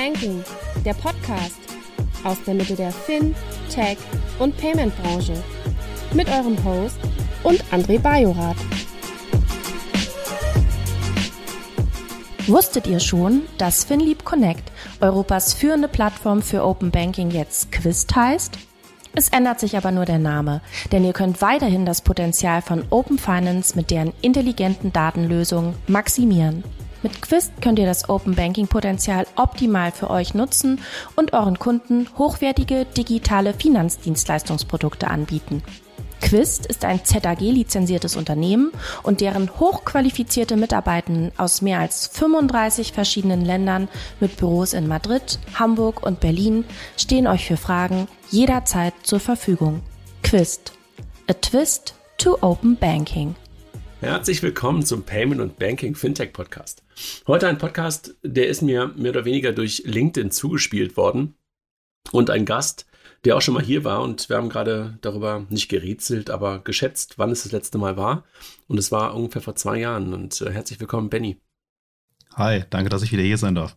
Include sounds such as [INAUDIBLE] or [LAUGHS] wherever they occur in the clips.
Banking, der Podcast aus der Mitte der Fin, Tech und Payment Branche mit eurem Host und André Bajorath. Wusstet ihr schon, dass FinLeap Connect, Europas führende Plattform für Open Banking, jetzt Quist heißt? Es ändert sich aber nur der Name, denn ihr könnt weiterhin das Potenzial von Open Finance mit deren intelligenten Datenlösungen maximieren. Mit Quist könnt ihr das Open Banking Potenzial optimal für euch nutzen und euren Kunden hochwertige digitale Finanzdienstleistungsprodukte anbieten. Quist ist ein ZAG-lizenziertes Unternehmen und deren hochqualifizierte Mitarbeitenden aus mehr als 35 verschiedenen Ländern mit Büros in Madrid, Hamburg und Berlin stehen euch für Fragen jederzeit zur Verfügung. Quist. A twist to open banking. Herzlich willkommen zum Payment und Banking Fintech Podcast. Heute ein Podcast, der ist mir mehr oder weniger durch LinkedIn zugespielt worden und ein Gast, der auch schon mal hier war und wir haben gerade darüber nicht gerätselt, aber geschätzt, wann es das letzte Mal war und es war ungefähr vor zwei Jahren und äh, herzlich willkommen, Benny. Hi, danke, dass ich wieder hier sein darf.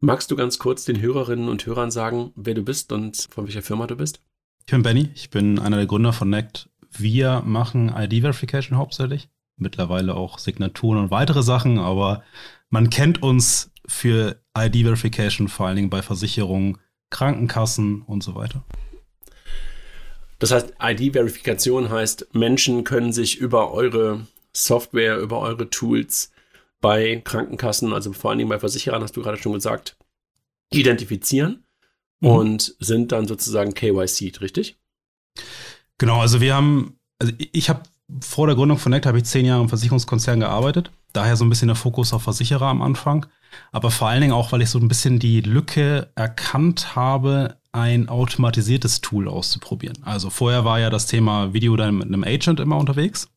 Magst du ganz kurz den Hörerinnen und Hörern sagen, wer du bist und von welcher Firma du bist? Ich bin Benny, ich bin einer der Gründer von Nect. Wir machen ID-Verification hauptsächlich, mittlerweile auch Signaturen und weitere Sachen, aber man kennt uns für ID-Verification vor allen Dingen bei Versicherungen, Krankenkassen und so weiter. Das heißt, ID-Verifikation heißt, Menschen können sich über eure Software, über eure Tools bei Krankenkassen, also vor allen Dingen bei Versicherern, hast du gerade schon gesagt, identifizieren mhm. und sind dann sozusagen KYC, richtig? Genau, also wir haben, also ich habe vor der Gründung von Nect habe ich zehn Jahre im Versicherungskonzern gearbeitet. Daher so ein bisschen der Fokus auf Versicherer am Anfang. Aber vor allen Dingen auch, weil ich so ein bisschen die Lücke erkannt habe, ein automatisiertes Tool auszuprobieren. Also vorher war ja das Thema Video dann mit einem Agent immer unterwegs.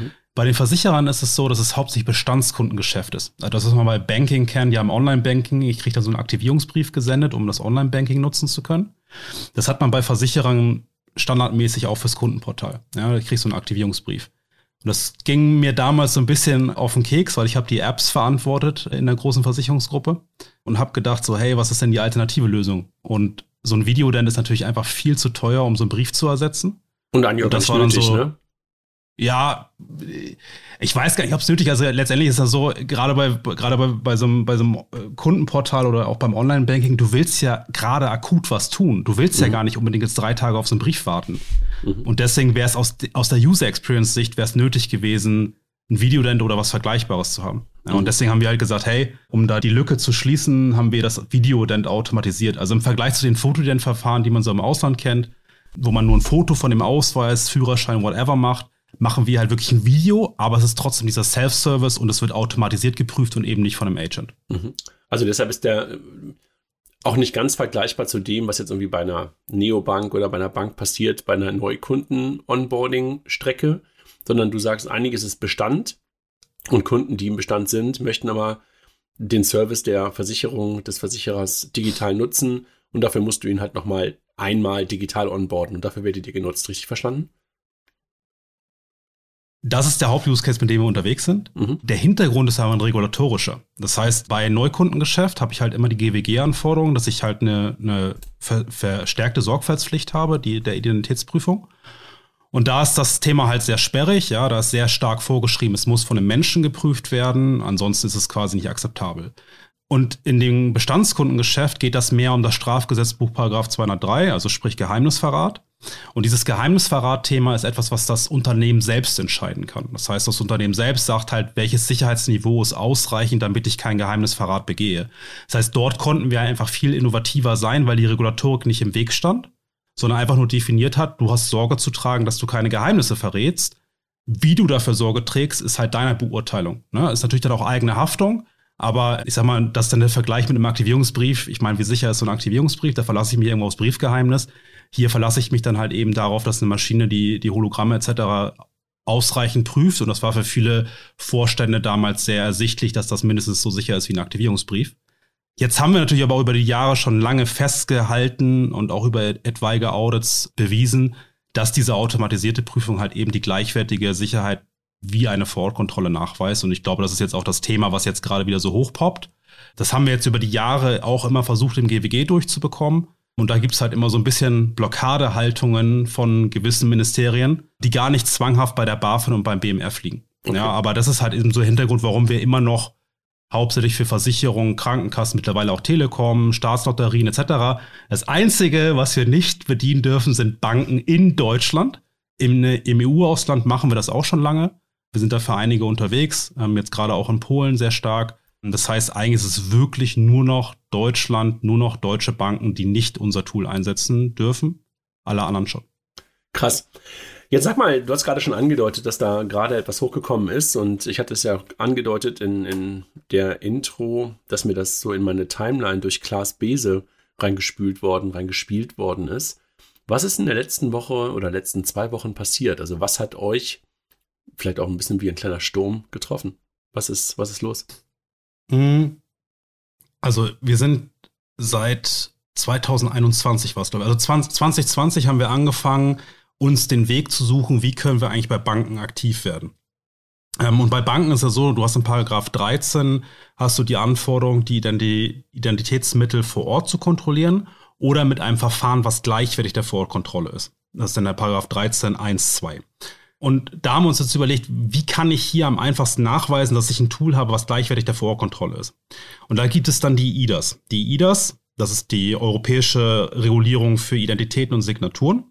Mhm. Bei den Versicherern ist es so, dass es hauptsächlich Bestandskundengeschäft ist. Also das, was man bei Banking kennt, die haben Online-Banking. Ich kriege da so einen Aktivierungsbrief gesendet, um das Online-Banking nutzen zu können. Das hat man bei Versicherern standardmäßig auch fürs Kundenportal. Ja, da kriegst du einen Aktivierungsbrief. Und das ging mir damals so ein bisschen auf den Keks, weil ich habe die Apps verantwortet in der großen Versicherungsgruppe und habe gedacht so, hey, was ist denn die alternative Lösung? Und so ein Videodent ist natürlich einfach viel zu teuer, um so einen Brief zu ersetzen. Und und das war dann nötig, so, ne? Ja, ich weiß gar nicht, ob es nötig ist. Also letztendlich ist das so, gerade bei, gerade bei, bei, so einem, bei so einem äh, Kundenportal oder auch beim Online-Banking, du willst ja gerade akut was tun. Du willst mhm. ja gar nicht unbedingt jetzt drei Tage auf so einen Brief warten. Mhm. Und deswegen wäre es aus, aus der User-Experience-Sicht wäre es nötig gewesen, ein Videodent oder was Vergleichbares zu haben. Ja, mhm. Und deswegen haben wir halt gesagt, hey, um da die Lücke zu schließen, haben wir das Videodent automatisiert. Also im Vergleich zu den Fotodent-Verfahren, die man so im Ausland kennt, wo man nur ein Foto von dem Ausweis, Führerschein, whatever macht, machen wir halt wirklich ein Video, aber es ist trotzdem dieser Self-Service und es wird automatisiert geprüft und eben nicht von einem Agent. Mhm. Also deshalb ist der äh, auch nicht ganz vergleichbar zu dem, was jetzt irgendwie bei einer Neobank oder bei einer Bank passiert, bei einer Neukunden-Onboarding-Strecke, sondern du sagst, einiges ist Bestand und Kunden, die im Bestand sind, möchten aber den Service der Versicherung, des Versicherers digital nutzen und dafür musst du ihn halt nochmal einmal digital onboarden und dafür werdet ihr genutzt. Richtig verstanden? Das ist der Haupt-Use-Case, mit dem wir unterwegs sind. Mhm. Der Hintergrund ist aber ein regulatorischer. Das heißt, bei Neukundengeschäft habe ich halt immer die GWG-Anforderung, dass ich halt eine, eine ver verstärkte Sorgfaltspflicht habe, die der Identitätsprüfung. Und da ist das Thema halt sehr sperrig, ja, da ist sehr stark vorgeschrieben, es muss von einem Menschen geprüft werden, ansonsten ist es quasi nicht akzeptabel. Und in dem Bestandskundengeschäft geht das mehr um das Strafgesetzbuch Paragraph 203, also sprich Geheimnisverrat. Und dieses Geheimnisverrat-Thema ist etwas, was das Unternehmen selbst entscheiden kann. Das heißt, das Unternehmen selbst sagt halt, welches Sicherheitsniveau ist ausreichend, damit ich kein Geheimnisverrat begehe. Das heißt, dort konnten wir einfach viel innovativer sein, weil die Regulatorik nicht im Weg stand, sondern einfach nur definiert hat, du hast Sorge zu tragen, dass du keine Geheimnisse verrätst. Wie du dafür Sorge trägst, ist halt deine Beurteilung. Ne? Ist natürlich dann auch eigene Haftung. Aber ich sag mal, das ist dann der Vergleich mit einem Aktivierungsbrief. Ich meine, wie sicher ist so ein Aktivierungsbrief? Da verlasse ich mich irgendwo aufs Briefgeheimnis. Hier verlasse ich mich dann halt eben darauf, dass eine Maschine die, die Hologramme etc. ausreichend prüft. Und das war für viele Vorstände damals sehr ersichtlich, dass das mindestens so sicher ist wie ein Aktivierungsbrief. Jetzt haben wir natürlich aber auch über die Jahre schon lange festgehalten und auch über etwaige Audits bewiesen, dass diese automatisierte Prüfung halt eben die gleichwertige Sicherheit wie eine Vorortkontrolle nachweist. Und ich glaube, das ist jetzt auch das Thema, was jetzt gerade wieder so hochpoppt. Das haben wir jetzt über die Jahre auch immer versucht, im GWG durchzubekommen. Und da gibt es halt immer so ein bisschen Blockadehaltungen von gewissen Ministerien, die gar nicht zwanghaft bei der BaFin und beim BMF liegen. Okay. Ja, aber das ist halt eben so der Hintergrund, warum wir immer noch hauptsächlich für Versicherungen, Krankenkassen, mittlerweile auch Telekom, Staatslotterien etc. Das Einzige, was wir nicht bedienen dürfen, sind Banken in Deutschland. Im, im EU-Ausland machen wir das auch schon lange. Wir sind da für einige unterwegs, ähm, jetzt gerade auch in Polen sehr stark. Das heißt, eigentlich ist es wirklich nur noch Deutschland, nur noch deutsche Banken, die nicht unser Tool einsetzen dürfen. Alle anderen schon. Krass. Jetzt sag mal, du hast gerade schon angedeutet, dass da gerade etwas hochgekommen ist und ich hatte es ja angedeutet in, in der Intro, dass mir das so in meine Timeline durch Klaas Bese reingespült worden, reingespielt worden ist. Was ist in der letzten Woche oder letzten zwei Wochen passiert? Also was hat euch vielleicht auch ein bisschen wie ein kleiner Sturm getroffen? Was ist, was ist los? Mhm. Also wir sind seit 2021 was, glaube ich. Also 20, 2020 haben wir angefangen, uns den Weg zu suchen, wie können wir eigentlich bei Banken aktiv werden. Ähm, und bei Banken ist es so, du hast in Paragraph 13 hast du die Anforderung, die Identitätsmittel vor Ort zu kontrollieren oder mit einem Verfahren, was gleichwertig der Vorortkontrolle ist. Das ist dann der Paragraph 13 1 2. Und da haben wir uns jetzt überlegt, wie kann ich hier am einfachsten nachweisen, dass ich ein Tool habe, was gleichwertig der Vorortkontrolle ist. Und da gibt es dann die IDAS. Die IDAS, das ist die europäische Regulierung für Identitäten und Signaturen.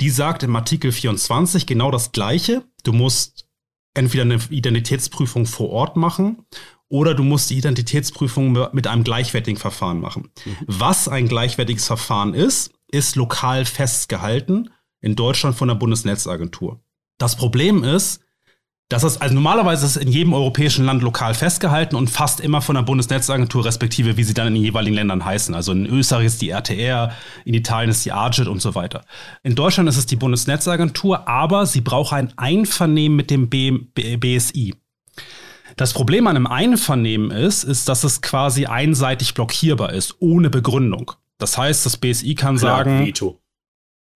Die sagt im Artikel 24 genau das Gleiche. Du musst entweder eine Identitätsprüfung vor Ort machen oder du musst die Identitätsprüfung mit einem gleichwertigen Verfahren machen. Mhm. Was ein gleichwertiges Verfahren ist, ist lokal festgehalten in Deutschland von der Bundesnetzagentur. Das Problem ist, das ist, also normalerweise ist es in jedem europäischen Land lokal festgehalten und fast immer von der Bundesnetzagentur, respektive wie sie dann in den jeweiligen Ländern heißen. Also in Österreich ist die RTR, in Italien ist die AGIT und so weiter. In Deutschland ist es die Bundesnetzagentur, aber sie braucht ein Einvernehmen mit dem B BSI. Das Problem an einem Einvernehmen ist, ist, dass es quasi einseitig blockierbar ist, ohne Begründung. Das heißt, das BSI kann Klar, sagen. Veto.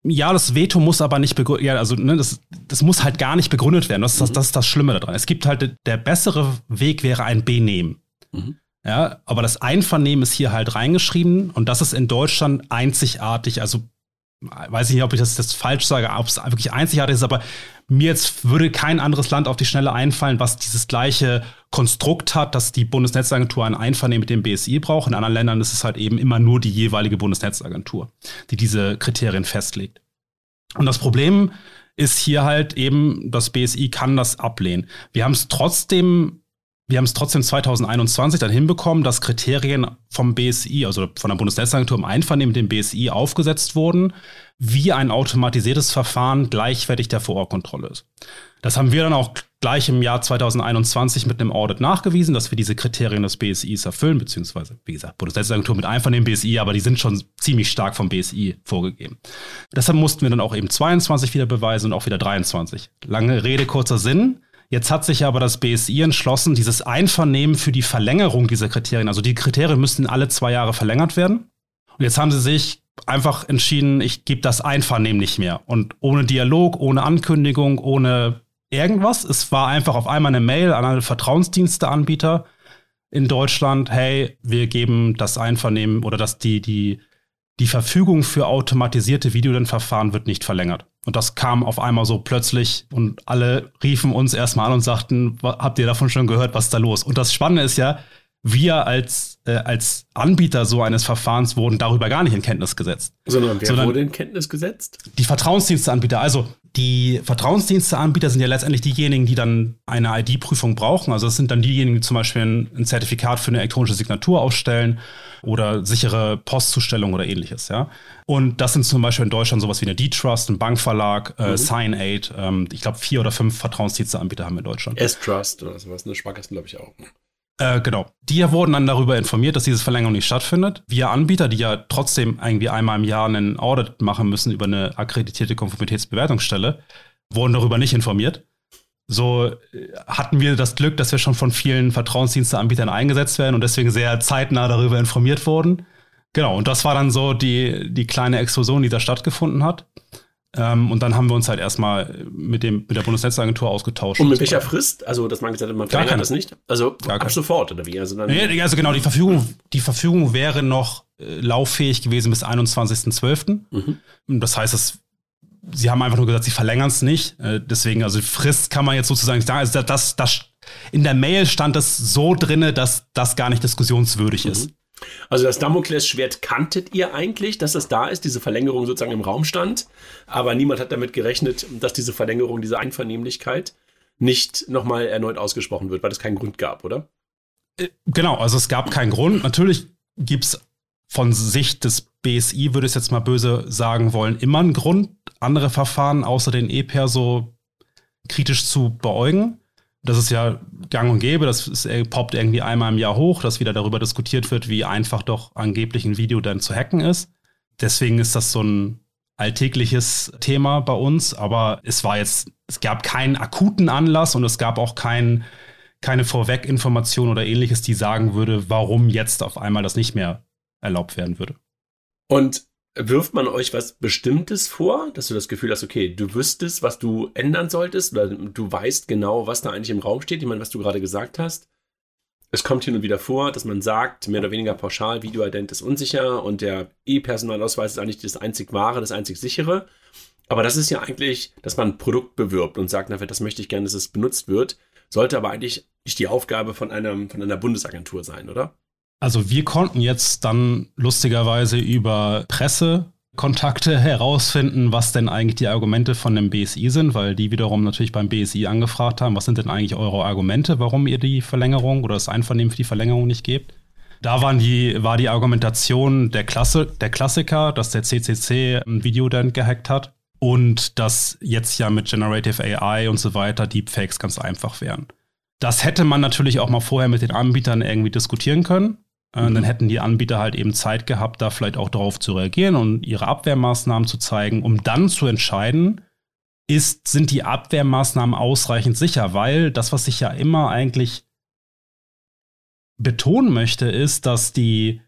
Ja, das Veto muss aber nicht begründet, ja, also ne, das, das muss halt gar nicht begründet werden. Das ist, das, mhm. das ist das Schlimme daran. Es gibt halt, der bessere Weg wäre ein Benehmen. Mhm. Ja, aber das Einvernehmen ist hier halt reingeschrieben und das ist in Deutschland einzigartig. Also weiß ich nicht, ob ich das, das falsch sage, ob es wirklich einzigartig ist, aber mir jetzt würde kein anderes Land auf die Schnelle einfallen, was dieses gleiche Konstrukt hat, dass die Bundesnetzagentur ein Einvernehmen mit dem BSI braucht. In anderen Ländern ist es halt eben immer nur die jeweilige Bundesnetzagentur, die diese Kriterien festlegt. Und das Problem ist hier halt eben, das BSI kann das ablehnen. Wir haben es trotzdem wir haben es trotzdem 2021 dann hinbekommen, dass Kriterien vom BSI, also von der Bundesnetzagentur im Einvernehmen mit dem BSI aufgesetzt wurden, wie ein automatisiertes Verfahren gleichwertig der Vorortkontrolle ist. Das haben wir dann auch gleich im Jahr 2021 mit einem Audit nachgewiesen, dass wir diese Kriterien des BSIs erfüllen, beziehungsweise, wie gesagt, Bundesnetzagentur mit Einvernehmen BSI, aber die sind schon ziemlich stark vom BSI vorgegeben. Deshalb mussten wir dann auch eben 22 wieder beweisen und auch wieder 23. Lange Rede, kurzer Sinn. Jetzt hat sich aber das BSI entschlossen, dieses Einvernehmen für die Verlängerung dieser Kriterien, also die Kriterien müssten alle zwei Jahre verlängert werden. Und jetzt haben sie sich einfach entschieden, ich gebe das Einvernehmen nicht mehr. Und ohne Dialog, ohne Ankündigung, ohne irgendwas. Es war einfach auf einmal eine Mail an alle Vertrauensdiensteanbieter in Deutschland, hey, wir geben das Einvernehmen oder dass die, die, die Verfügung für automatisierte Videoverfahren wird nicht verlängert. Und das kam auf einmal so plötzlich und alle riefen uns erstmal an und sagten, habt ihr davon schon gehört, was ist da los? Und das Spannende ist ja, wir als, äh, als Anbieter so eines Verfahrens wurden darüber gar nicht in Kenntnis gesetzt. Sondern wer Sondern wurde in Kenntnis gesetzt? Die Vertrauensdiensteanbieter. Also die Vertrauensdiensteanbieter sind ja letztendlich diejenigen, die dann eine ID-Prüfung brauchen. Also das sind dann diejenigen, die zum Beispiel ein, Zertifikat für eine elektronische Signatur ausstellen oder sichere Postzustellung oder ähnliches, ja. Und das sind zum Beispiel in Deutschland sowas wie eine D-Trust, ein Bankverlag, äh, mhm. Sign8. Ähm, ich glaube, vier oder fünf Vertrauensdiensteanbieter haben wir in Deutschland. S-Trust oder sowas, eine Sparkassen, glaube ich, auch. Äh, genau. Die wurden dann darüber informiert, dass dieses Verlängerung nicht stattfindet. Wir Anbieter, die ja trotzdem irgendwie einmal im Jahr einen Audit machen müssen über eine akkreditierte Konformitätsbewertungsstelle, wurden darüber nicht informiert. So äh, hatten wir das Glück, dass wir schon von vielen Vertrauensdiensteanbietern eingesetzt werden und deswegen sehr zeitnah darüber informiert wurden. Genau, und das war dann so die, die kleine Explosion, die da stattgefunden hat. Ähm, und dann haben wir uns halt erstmal mit, dem, mit der Bundesnetzagentur ausgetauscht. Und mit welcher Frist? Also, dass man gesagt hat, man verlängert das nicht? Also Gar ab sofort, oder wie? Also, dann nee, also genau, die Verfügung, die Verfügung wäre noch äh, lauffähig gewesen bis 21.12. Mhm. Das heißt, es, sie haben einfach nur gesagt, sie verlängern es nicht. Äh, deswegen, also Frist kann man jetzt sozusagen sagen, also das, das, in der Mail stand es so drinne, dass das gar nicht diskussionswürdig mhm. ist. Also das Damoklesschwert kanntet ihr eigentlich, dass das da ist, diese Verlängerung sozusagen im Raum stand, aber niemand hat damit gerechnet, dass diese Verlängerung, diese Einvernehmlichkeit nicht nochmal erneut ausgesprochen wird, weil es keinen Grund gab, oder? Äh, genau, also es gab keinen Grund. Natürlich gibt es von Sicht des BSI, würde ich jetzt mal böse sagen wollen, immer einen Grund, andere Verfahren außer den E-Per so kritisch zu beäugen das ist ja gang und gäbe, das ist, poppt irgendwie einmal im Jahr hoch, dass wieder darüber diskutiert wird, wie einfach doch angeblich ein Video dann zu hacken ist. Deswegen ist das so ein alltägliches Thema bei uns, aber es war jetzt, es gab keinen akuten Anlass und es gab auch kein, keine Vorweginformation oder ähnliches, die sagen würde, warum jetzt auf einmal das nicht mehr erlaubt werden würde. Und wirft man euch was Bestimmtes vor, dass du das Gefühl hast, okay, du wüsstest, was du ändern solltest, oder du weißt genau, was da eigentlich im Raum steht, ich meine, was du gerade gesagt hast. Es kommt hin und wieder vor, dass man sagt, mehr oder weniger pauschal, Videoident ist unsicher und der E-Personalausweis ist eigentlich das einzig wahre, das einzig sichere. Aber das ist ja eigentlich, dass man ein Produkt bewirbt und sagt, das möchte ich gerne, dass es benutzt wird. Sollte aber eigentlich nicht die Aufgabe von, einem, von einer Bundesagentur sein, oder? Also wir konnten jetzt dann lustigerweise über Pressekontakte [LAUGHS] herausfinden, was denn eigentlich die Argumente von dem BSI sind, weil die wiederum natürlich beim BSI angefragt haben, was sind denn eigentlich eure Argumente, warum ihr die Verlängerung oder das Einvernehmen für die Verlängerung nicht gebt. Da waren die, war die Argumentation der, Klasse, der Klassiker, dass der CCC ein Video dann gehackt hat und dass jetzt ja mit Generative AI und so weiter Deepfakes ganz einfach wären. Das hätte man natürlich auch mal vorher mit den Anbietern irgendwie diskutieren können. Äh, mhm. Dann hätten die Anbieter halt eben Zeit gehabt, da vielleicht auch darauf zu reagieren und ihre Abwehrmaßnahmen zu zeigen, um dann zu entscheiden, ist, sind die Abwehrmaßnahmen ausreichend sicher? Weil das, was ich ja immer eigentlich betonen möchte, ist, dass die,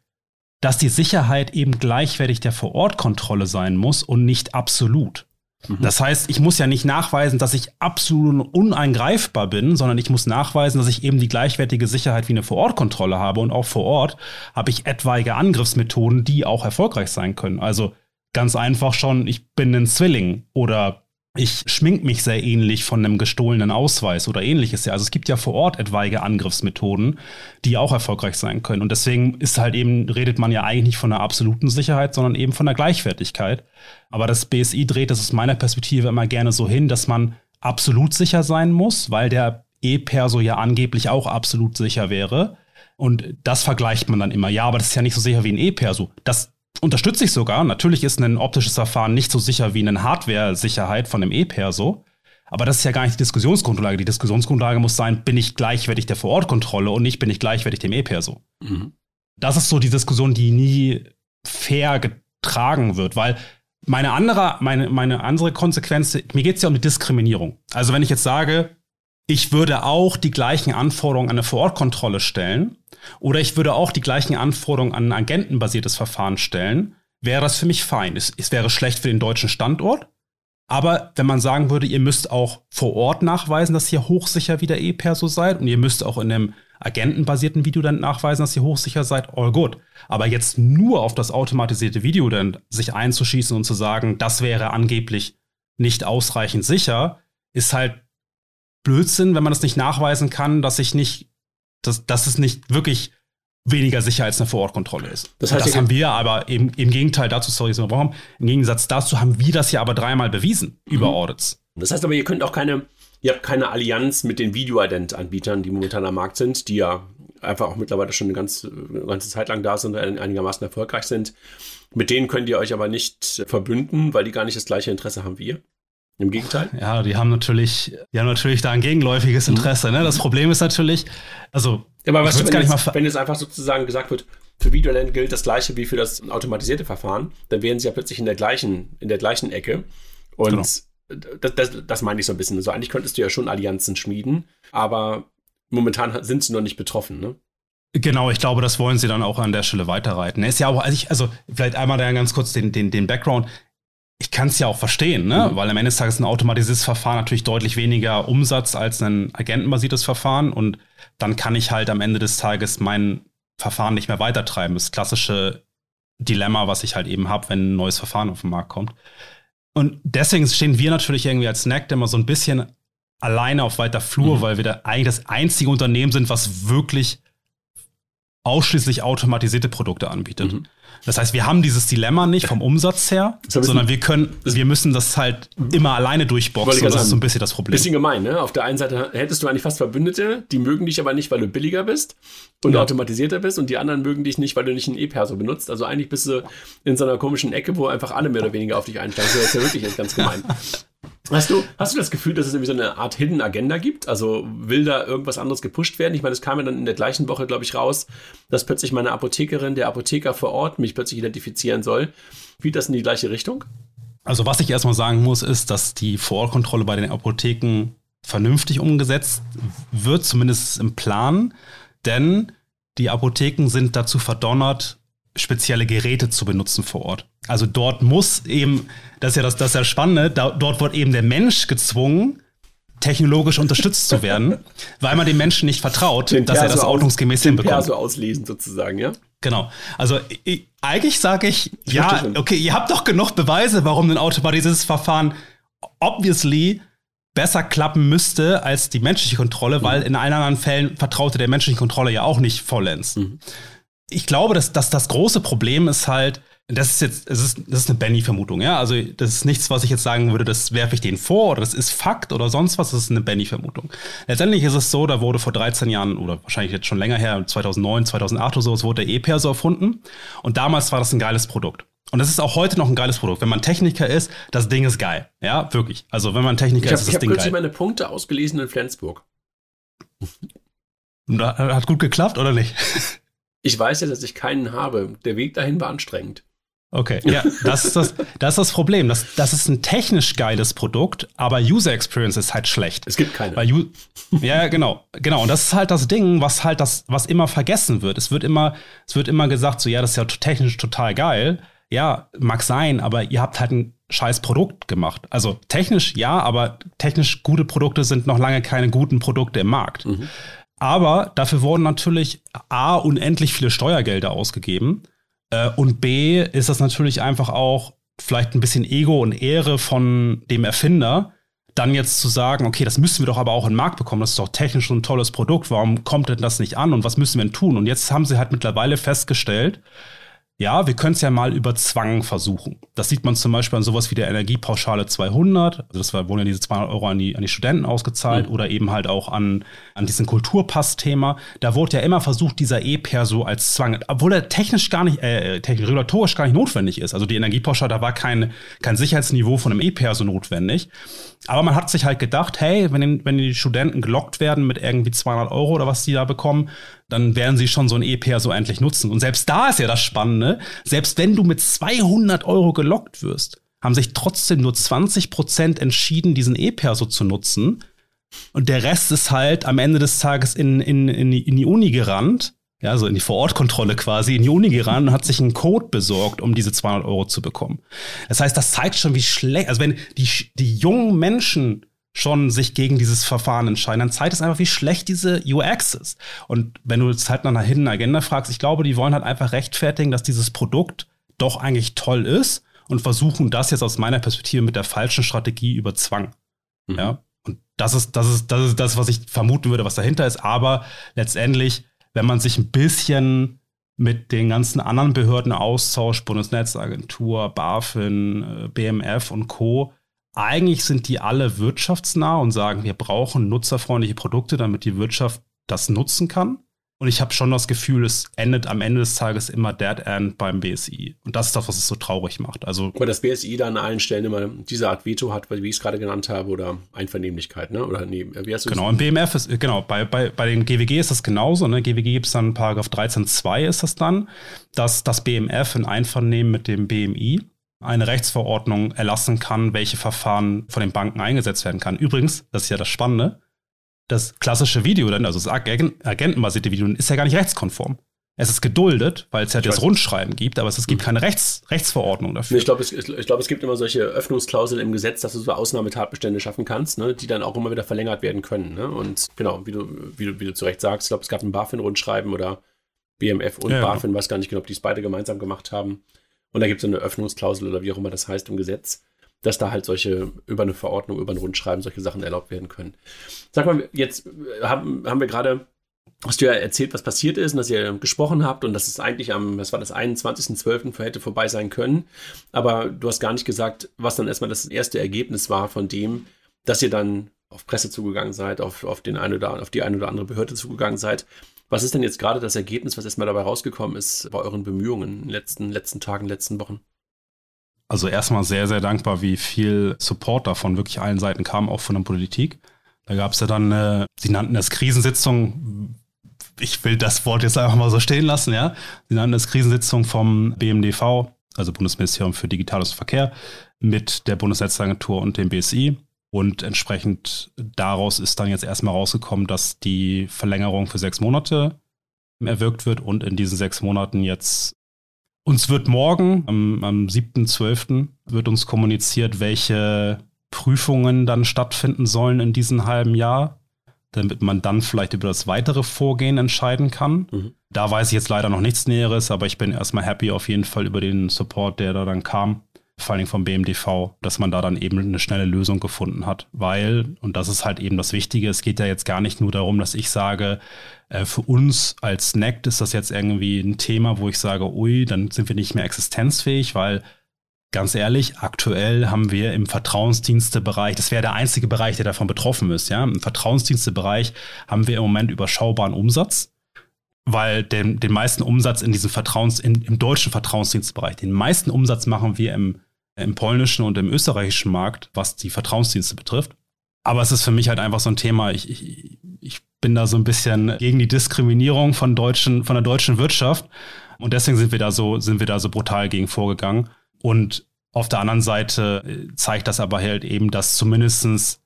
dass die Sicherheit eben gleichwertig der Vorortkontrolle sein muss und nicht absolut. Mhm. Das heißt, ich muss ja nicht nachweisen, dass ich absolut uneingreifbar bin, sondern ich muss nachweisen, dass ich eben die gleichwertige Sicherheit wie eine Vorortkontrolle habe. Und auch vor Ort habe ich etwaige Angriffsmethoden, die auch erfolgreich sein können. Also ganz einfach schon, ich bin ein Zwilling oder ich schmink mich sehr ähnlich von einem gestohlenen Ausweis oder ähnliches. Ja, also es gibt ja vor Ort etwaige Angriffsmethoden, die auch erfolgreich sein können. Und deswegen ist halt eben, redet man ja eigentlich nicht von einer absoluten Sicherheit, sondern eben von der Gleichwertigkeit. Aber das BSI dreht das aus meiner Perspektive immer gerne so hin, dass man absolut sicher sein muss, weil der E-Perso ja angeblich auch absolut sicher wäre. Und das vergleicht man dann immer. Ja, aber das ist ja nicht so sicher wie ein E-Perso. Das unterstütze ich sogar. Natürlich ist ein optisches Verfahren nicht so sicher wie eine Hardware-Sicherheit von einem E-Perso. Aber das ist ja gar nicht die Diskussionsgrundlage. Die Diskussionsgrundlage muss sein, bin ich gleichwertig der Vorortkontrolle und nicht bin ich gleichwertig dem E-Perso. Mhm. Das ist so die Diskussion, die nie fair getragen wird, weil meine andere, meine, meine andere Konsequenz, mir geht es ja um die Diskriminierung. Also wenn ich jetzt sage, ich würde auch die gleichen Anforderungen an eine Vorortkontrolle stellen oder ich würde auch die gleichen Anforderungen an ein agentenbasiertes Verfahren stellen, wäre das für mich fein. Es, es wäre schlecht für den deutschen Standort, aber wenn man sagen würde, ihr müsst auch vor Ort nachweisen, dass ihr hochsicher wie der E-Perso seid und ihr müsst auch in einem agentenbasierten Video dann nachweisen, dass ihr hochsicher seid, all good. Aber jetzt nur auf das automatisierte Video dann sich einzuschießen und zu sagen, das wäre angeblich nicht ausreichend sicher, ist halt Blödsinn, wenn man das nicht nachweisen kann, dass ich nicht, dass, dass es nicht wirklich weniger sicher als eine Vorortkontrolle ist. Das, heißt, das haben wir aber im, im Gegenteil dazu, sorry, warum? Im Gegensatz dazu haben wir das ja aber dreimal bewiesen mhm. über Audits. Das heißt aber, ihr könnt auch keine, ihr habt keine Allianz mit den Video-Ident-Anbietern, die momentan am Markt sind, die ja einfach auch mittlerweile schon eine, ganz, eine ganze Zeit lang da sind und einigermaßen erfolgreich sind. Mit denen könnt ihr euch aber nicht verbünden, weil die gar nicht das gleiche Interesse haben wie ihr. Im Gegenteil? Ja, die haben natürlich, die haben natürlich da ein gegenläufiges mhm. Interesse. Ne? Das Problem ist natürlich, also. Ja, aber was, wenn, gar nicht jetzt, mal wenn jetzt einfach sozusagen gesagt wird, für Videoland gilt das gleiche wie für das automatisierte Verfahren, dann wären sie ja plötzlich in der gleichen, in der gleichen Ecke. Und genau. das, das, das meine ich so ein bisschen. Also eigentlich könntest du ja schon Allianzen schmieden, aber momentan sind sie noch nicht betroffen, ne? Genau, ich glaube, das wollen sie dann auch an der Stelle weiterreiten. Ist ja auch, also, ich, also vielleicht einmal da ganz kurz den, den, den Background ich kann es ja auch verstehen, ne? Mhm. weil am Ende des Tages ein automatisiertes Verfahren natürlich deutlich weniger Umsatz als ein agentenbasiertes Verfahren und dann kann ich halt am Ende des Tages mein Verfahren nicht mehr weitertreiben. Das klassische Dilemma, was ich halt eben habe, wenn ein neues Verfahren auf den Markt kommt. Und deswegen stehen wir natürlich irgendwie als Snack immer so ein bisschen alleine auf weiter Flur, mhm. weil wir da eigentlich das einzige Unternehmen sind, was wirklich ausschließlich automatisierte Produkte anbietet. Mhm. Das heißt, wir haben dieses Dilemma nicht vom Umsatz her, [LAUGHS] sondern wir können, wir müssen das halt immer alleine durchboxen. Das ist so ein bisschen das Problem. Bisschen gemein, ne? Auf der einen Seite hättest du eigentlich fast Verbündete, die mögen dich aber nicht, weil du billiger bist und ja. automatisierter bist und die anderen mögen dich nicht, weil du nicht ein E-Perso benutzt. Also eigentlich bist du in so einer komischen Ecke, wo einfach alle mehr oder weniger auf dich einsteigen. Das ist ja wirklich ganz gemein. [LAUGHS] Hast du, hast du das Gefühl, dass es irgendwie so eine Art Hidden Agenda gibt? Also will da irgendwas anderes gepusht werden? Ich meine, es kam ja dann in der gleichen Woche, glaube ich, raus, dass plötzlich meine Apothekerin, der Apotheker vor Ort mich plötzlich identifizieren soll. Geht das in die gleiche Richtung? Also was ich erstmal sagen muss, ist, dass die Vorortkontrolle bei den Apotheken vernünftig umgesetzt wird, zumindest im Plan. Denn die Apotheken sind dazu verdonnert, spezielle Geräte zu benutzen vor Ort. Also dort muss eben, das ist ja das, das ist ja Spannende, da, dort wird eben der Mensch gezwungen, technologisch unterstützt zu werden, [LAUGHS] weil man dem Menschen nicht vertraut, den dass er das ordnungsgemäß hinbekommt. Perso auslesen sozusagen, ja? Genau. Also ich, eigentlich sage ich, ich ja, okay, ihr habt doch genug Beweise, warum ein automatisiertes Verfahren obviously besser klappen müsste als die menschliche Kontrolle, mhm. weil in allen anderen Fällen vertraute der menschlichen Kontrolle ja auch nicht vollends. Mhm ich glaube, dass, dass das große Problem ist halt, das ist jetzt, es ist, das ist eine Benny-Vermutung, ja. Also, das ist nichts, was ich jetzt sagen würde, das werfe ich denen vor oder das ist Fakt oder sonst was, das ist eine Benny-Vermutung. Letztendlich ist es so, da wurde vor 13 Jahren oder wahrscheinlich jetzt schon länger her, 2009, 2008 oder so, es wurde der E-Perso erfunden und damals war das ein geiles Produkt. Und das ist auch heute noch ein geiles Produkt. Wenn man Techniker ist, das Ding ist geil. Ja, wirklich. Also, wenn man Techniker hab, ist, ist das Ding geil. Ich habe kürzlich meine Punkte ausgelesen in Flensburg. Hat gut geklappt oder nicht? [LAUGHS] Ich weiß ja, dass ich keinen habe. Der Weg dahin war anstrengend. Okay, ja, das ist das, das, ist das Problem. Das, das ist ein technisch geiles Produkt, aber User Experience ist halt schlecht. Es gibt keine. Weil, ja, genau, genau. Und das ist halt das Ding, was halt das, was immer vergessen wird. Es wird immer, es wird immer gesagt, so ja, das ist ja technisch total geil. Ja, mag sein, aber ihr habt halt ein scheiß Produkt gemacht. Also technisch ja, aber technisch gute Produkte sind noch lange keine guten Produkte im Markt. Mhm. Aber dafür wurden natürlich A, unendlich viele Steuergelder ausgegeben. Äh, und B, ist das natürlich einfach auch vielleicht ein bisschen Ego und Ehre von dem Erfinder, dann jetzt zu sagen, okay, das müssen wir doch aber auch in den Markt bekommen, das ist doch technisch ein tolles Produkt, warum kommt denn das nicht an und was müssen wir denn tun? Und jetzt haben sie halt mittlerweile festgestellt, ja, wir können es ja mal über Zwang versuchen. Das sieht man zum Beispiel an sowas wie der Energiepauschale 200. Also das war, wurden ja diese 200 Euro an die, an die Studenten ausgezahlt mhm. oder eben halt auch an, an diesen Kulturpass-Thema. Da wurde ja immer versucht, dieser E-Perso als Zwang, obwohl er technisch gar nicht, äh, technisch, regulatorisch gar nicht notwendig ist. Also die Energiepauschale, da war kein, kein Sicherheitsniveau von einem E-Perso notwendig. Aber man hat sich halt gedacht, hey, wenn, wenn die Studenten gelockt werden mit irgendwie 200 Euro oder was die da bekommen, dann werden sie schon so ein E-Pair so endlich nutzen. Und selbst da ist ja das Spannende, selbst wenn du mit 200 Euro gelockt wirst, haben sich trotzdem nur 20 Prozent entschieden, diesen E-Pair so zu nutzen. Und der Rest ist halt am Ende des Tages in, in, in, die, in die Uni gerannt, ja, also in die Vorortkontrolle quasi, in die Uni gerannt und hat sich einen Code besorgt, um diese 200 Euro zu bekommen. Das heißt, das zeigt schon, wie schlecht, also wenn die, die jungen Menschen schon sich gegen dieses Verfahren entscheiden, dann zeigt es einfach, wie schlecht diese UX ist. Und wenn du jetzt halt nach einer Hidden Agenda fragst, ich glaube, die wollen halt einfach rechtfertigen, dass dieses Produkt doch eigentlich toll ist und versuchen das jetzt aus meiner Perspektive mit der falschen Strategie über Zwang. Mhm. Ja. Und das ist, das ist, das ist das, was ich vermuten würde, was dahinter ist. Aber letztendlich, wenn man sich ein bisschen mit den ganzen anderen Behörden austauscht, Bundesnetzagentur, BaFin, äh, BMF und Co., eigentlich sind die alle wirtschaftsnah und sagen, wir brauchen nutzerfreundliche Produkte, damit die Wirtschaft das nutzen kann. Und ich habe schon das Gefühl, es endet am Ende des Tages immer Dead End beim BSI. Und das ist das, was es so traurig macht. Also Aber das BSI da an allen Stellen immer diese Art Veto hat, wie ich es gerade genannt habe, oder Einvernehmlichkeit, ne? Oder nee, wie heißt Genau, im BMF ist, genau, bei, bei, bei dem GWG ist das genauso. Ne? GWG gibt es dann Paragraph 13.2 ist das dann, dass das BMF in Einvernehmen mit dem BMI eine Rechtsverordnung erlassen kann, welche Verfahren von den Banken eingesetzt werden kann. Übrigens, das ist ja das Spannende, das klassische Video, also das agentenbasierte Video, ist ja gar nicht rechtskonform. Es ist geduldet, weil es ja das Rundschreiben gibt, aber es gibt mhm. keine Rechts, Rechtsverordnung dafür. Ich glaube, es, ich glaub, es gibt immer solche Öffnungsklauseln im Gesetz, dass du so Ausnahmetatbestände schaffen kannst, ne, die dann auch immer wieder verlängert werden können. Ne? Und genau, wie du, wie, du, wie du zu Recht sagst, ich glaube, es gab ein BaFin-Rundschreiben oder BMF und ja, BaFin, genau. weiß gar nicht genau, ob die es beide gemeinsam gemacht haben. Und da gibt es eine Öffnungsklausel oder wie auch immer das heißt im Gesetz, dass da halt solche über eine Verordnung, über ein Rundschreiben solche Sachen erlaubt werden können. Sag mal, jetzt haben, haben wir gerade hast du ja erzählt, was passiert ist und dass ihr gesprochen habt und dass es eigentlich am, was war das, 21.12. hätte vorbei sein können. Aber du hast gar nicht gesagt, was dann erstmal das erste Ergebnis war von dem, dass ihr dann auf Presse zugegangen seid, auf, auf, den ein oder, auf die eine oder andere Behörde zugegangen seid. Was ist denn jetzt gerade das Ergebnis, was erstmal dabei rausgekommen ist bei euren Bemühungen in den letzten, letzten Tagen, letzten Wochen? Also erstmal sehr, sehr dankbar, wie viel Support da von wirklich allen Seiten kam, auch von der Politik. Da gab es ja dann, äh, sie nannten das Krisensitzung, ich will das Wort jetzt einfach mal so stehen lassen, ja. Sie nannten das Krisensitzung vom BMDV, also Bundesministerium für Digitales Verkehr, mit der Bundesnetzagentur und dem BSI. Und entsprechend daraus ist dann jetzt erstmal rausgekommen, dass die Verlängerung für sechs Monate erwirkt wird und in diesen sechs Monaten jetzt uns wird morgen, am, am 7.12., wird uns kommuniziert, welche Prüfungen dann stattfinden sollen in diesem halben Jahr damit man dann vielleicht über das weitere Vorgehen entscheiden kann. Mhm. Da weiß ich jetzt leider noch nichts Näheres, aber ich bin erstmal happy auf jeden Fall über den Support, der da dann kam, vor allem vom BMDV, dass man da dann eben eine schnelle Lösung gefunden hat. Weil, und das ist halt eben das Wichtige, es geht ja jetzt gar nicht nur darum, dass ich sage, äh, für uns als NECT ist das jetzt irgendwie ein Thema, wo ich sage, ui, dann sind wir nicht mehr existenzfähig, weil ganz ehrlich, aktuell haben wir im Vertrauensdienstebereich, das wäre der einzige Bereich, der davon betroffen ist, ja, im Vertrauensdienstebereich haben wir im Moment überschaubaren Umsatz, weil den, den meisten Umsatz in diesem Vertrauens, in, im deutschen Vertrauensdienstbereich, den meisten Umsatz machen wir im, im polnischen und im österreichischen Markt, was die Vertrauensdienste betrifft. Aber es ist für mich halt einfach so ein Thema, ich, ich, ich bin da so ein bisschen gegen die Diskriminierung von deutschen, von der deutschen Wirtschaft. Und deswegen sind wir da so, sind wir da so brutal gegen vorgegangen. Und auf der anderen Seite äh, zeigt das aber halt eben, dass zumindest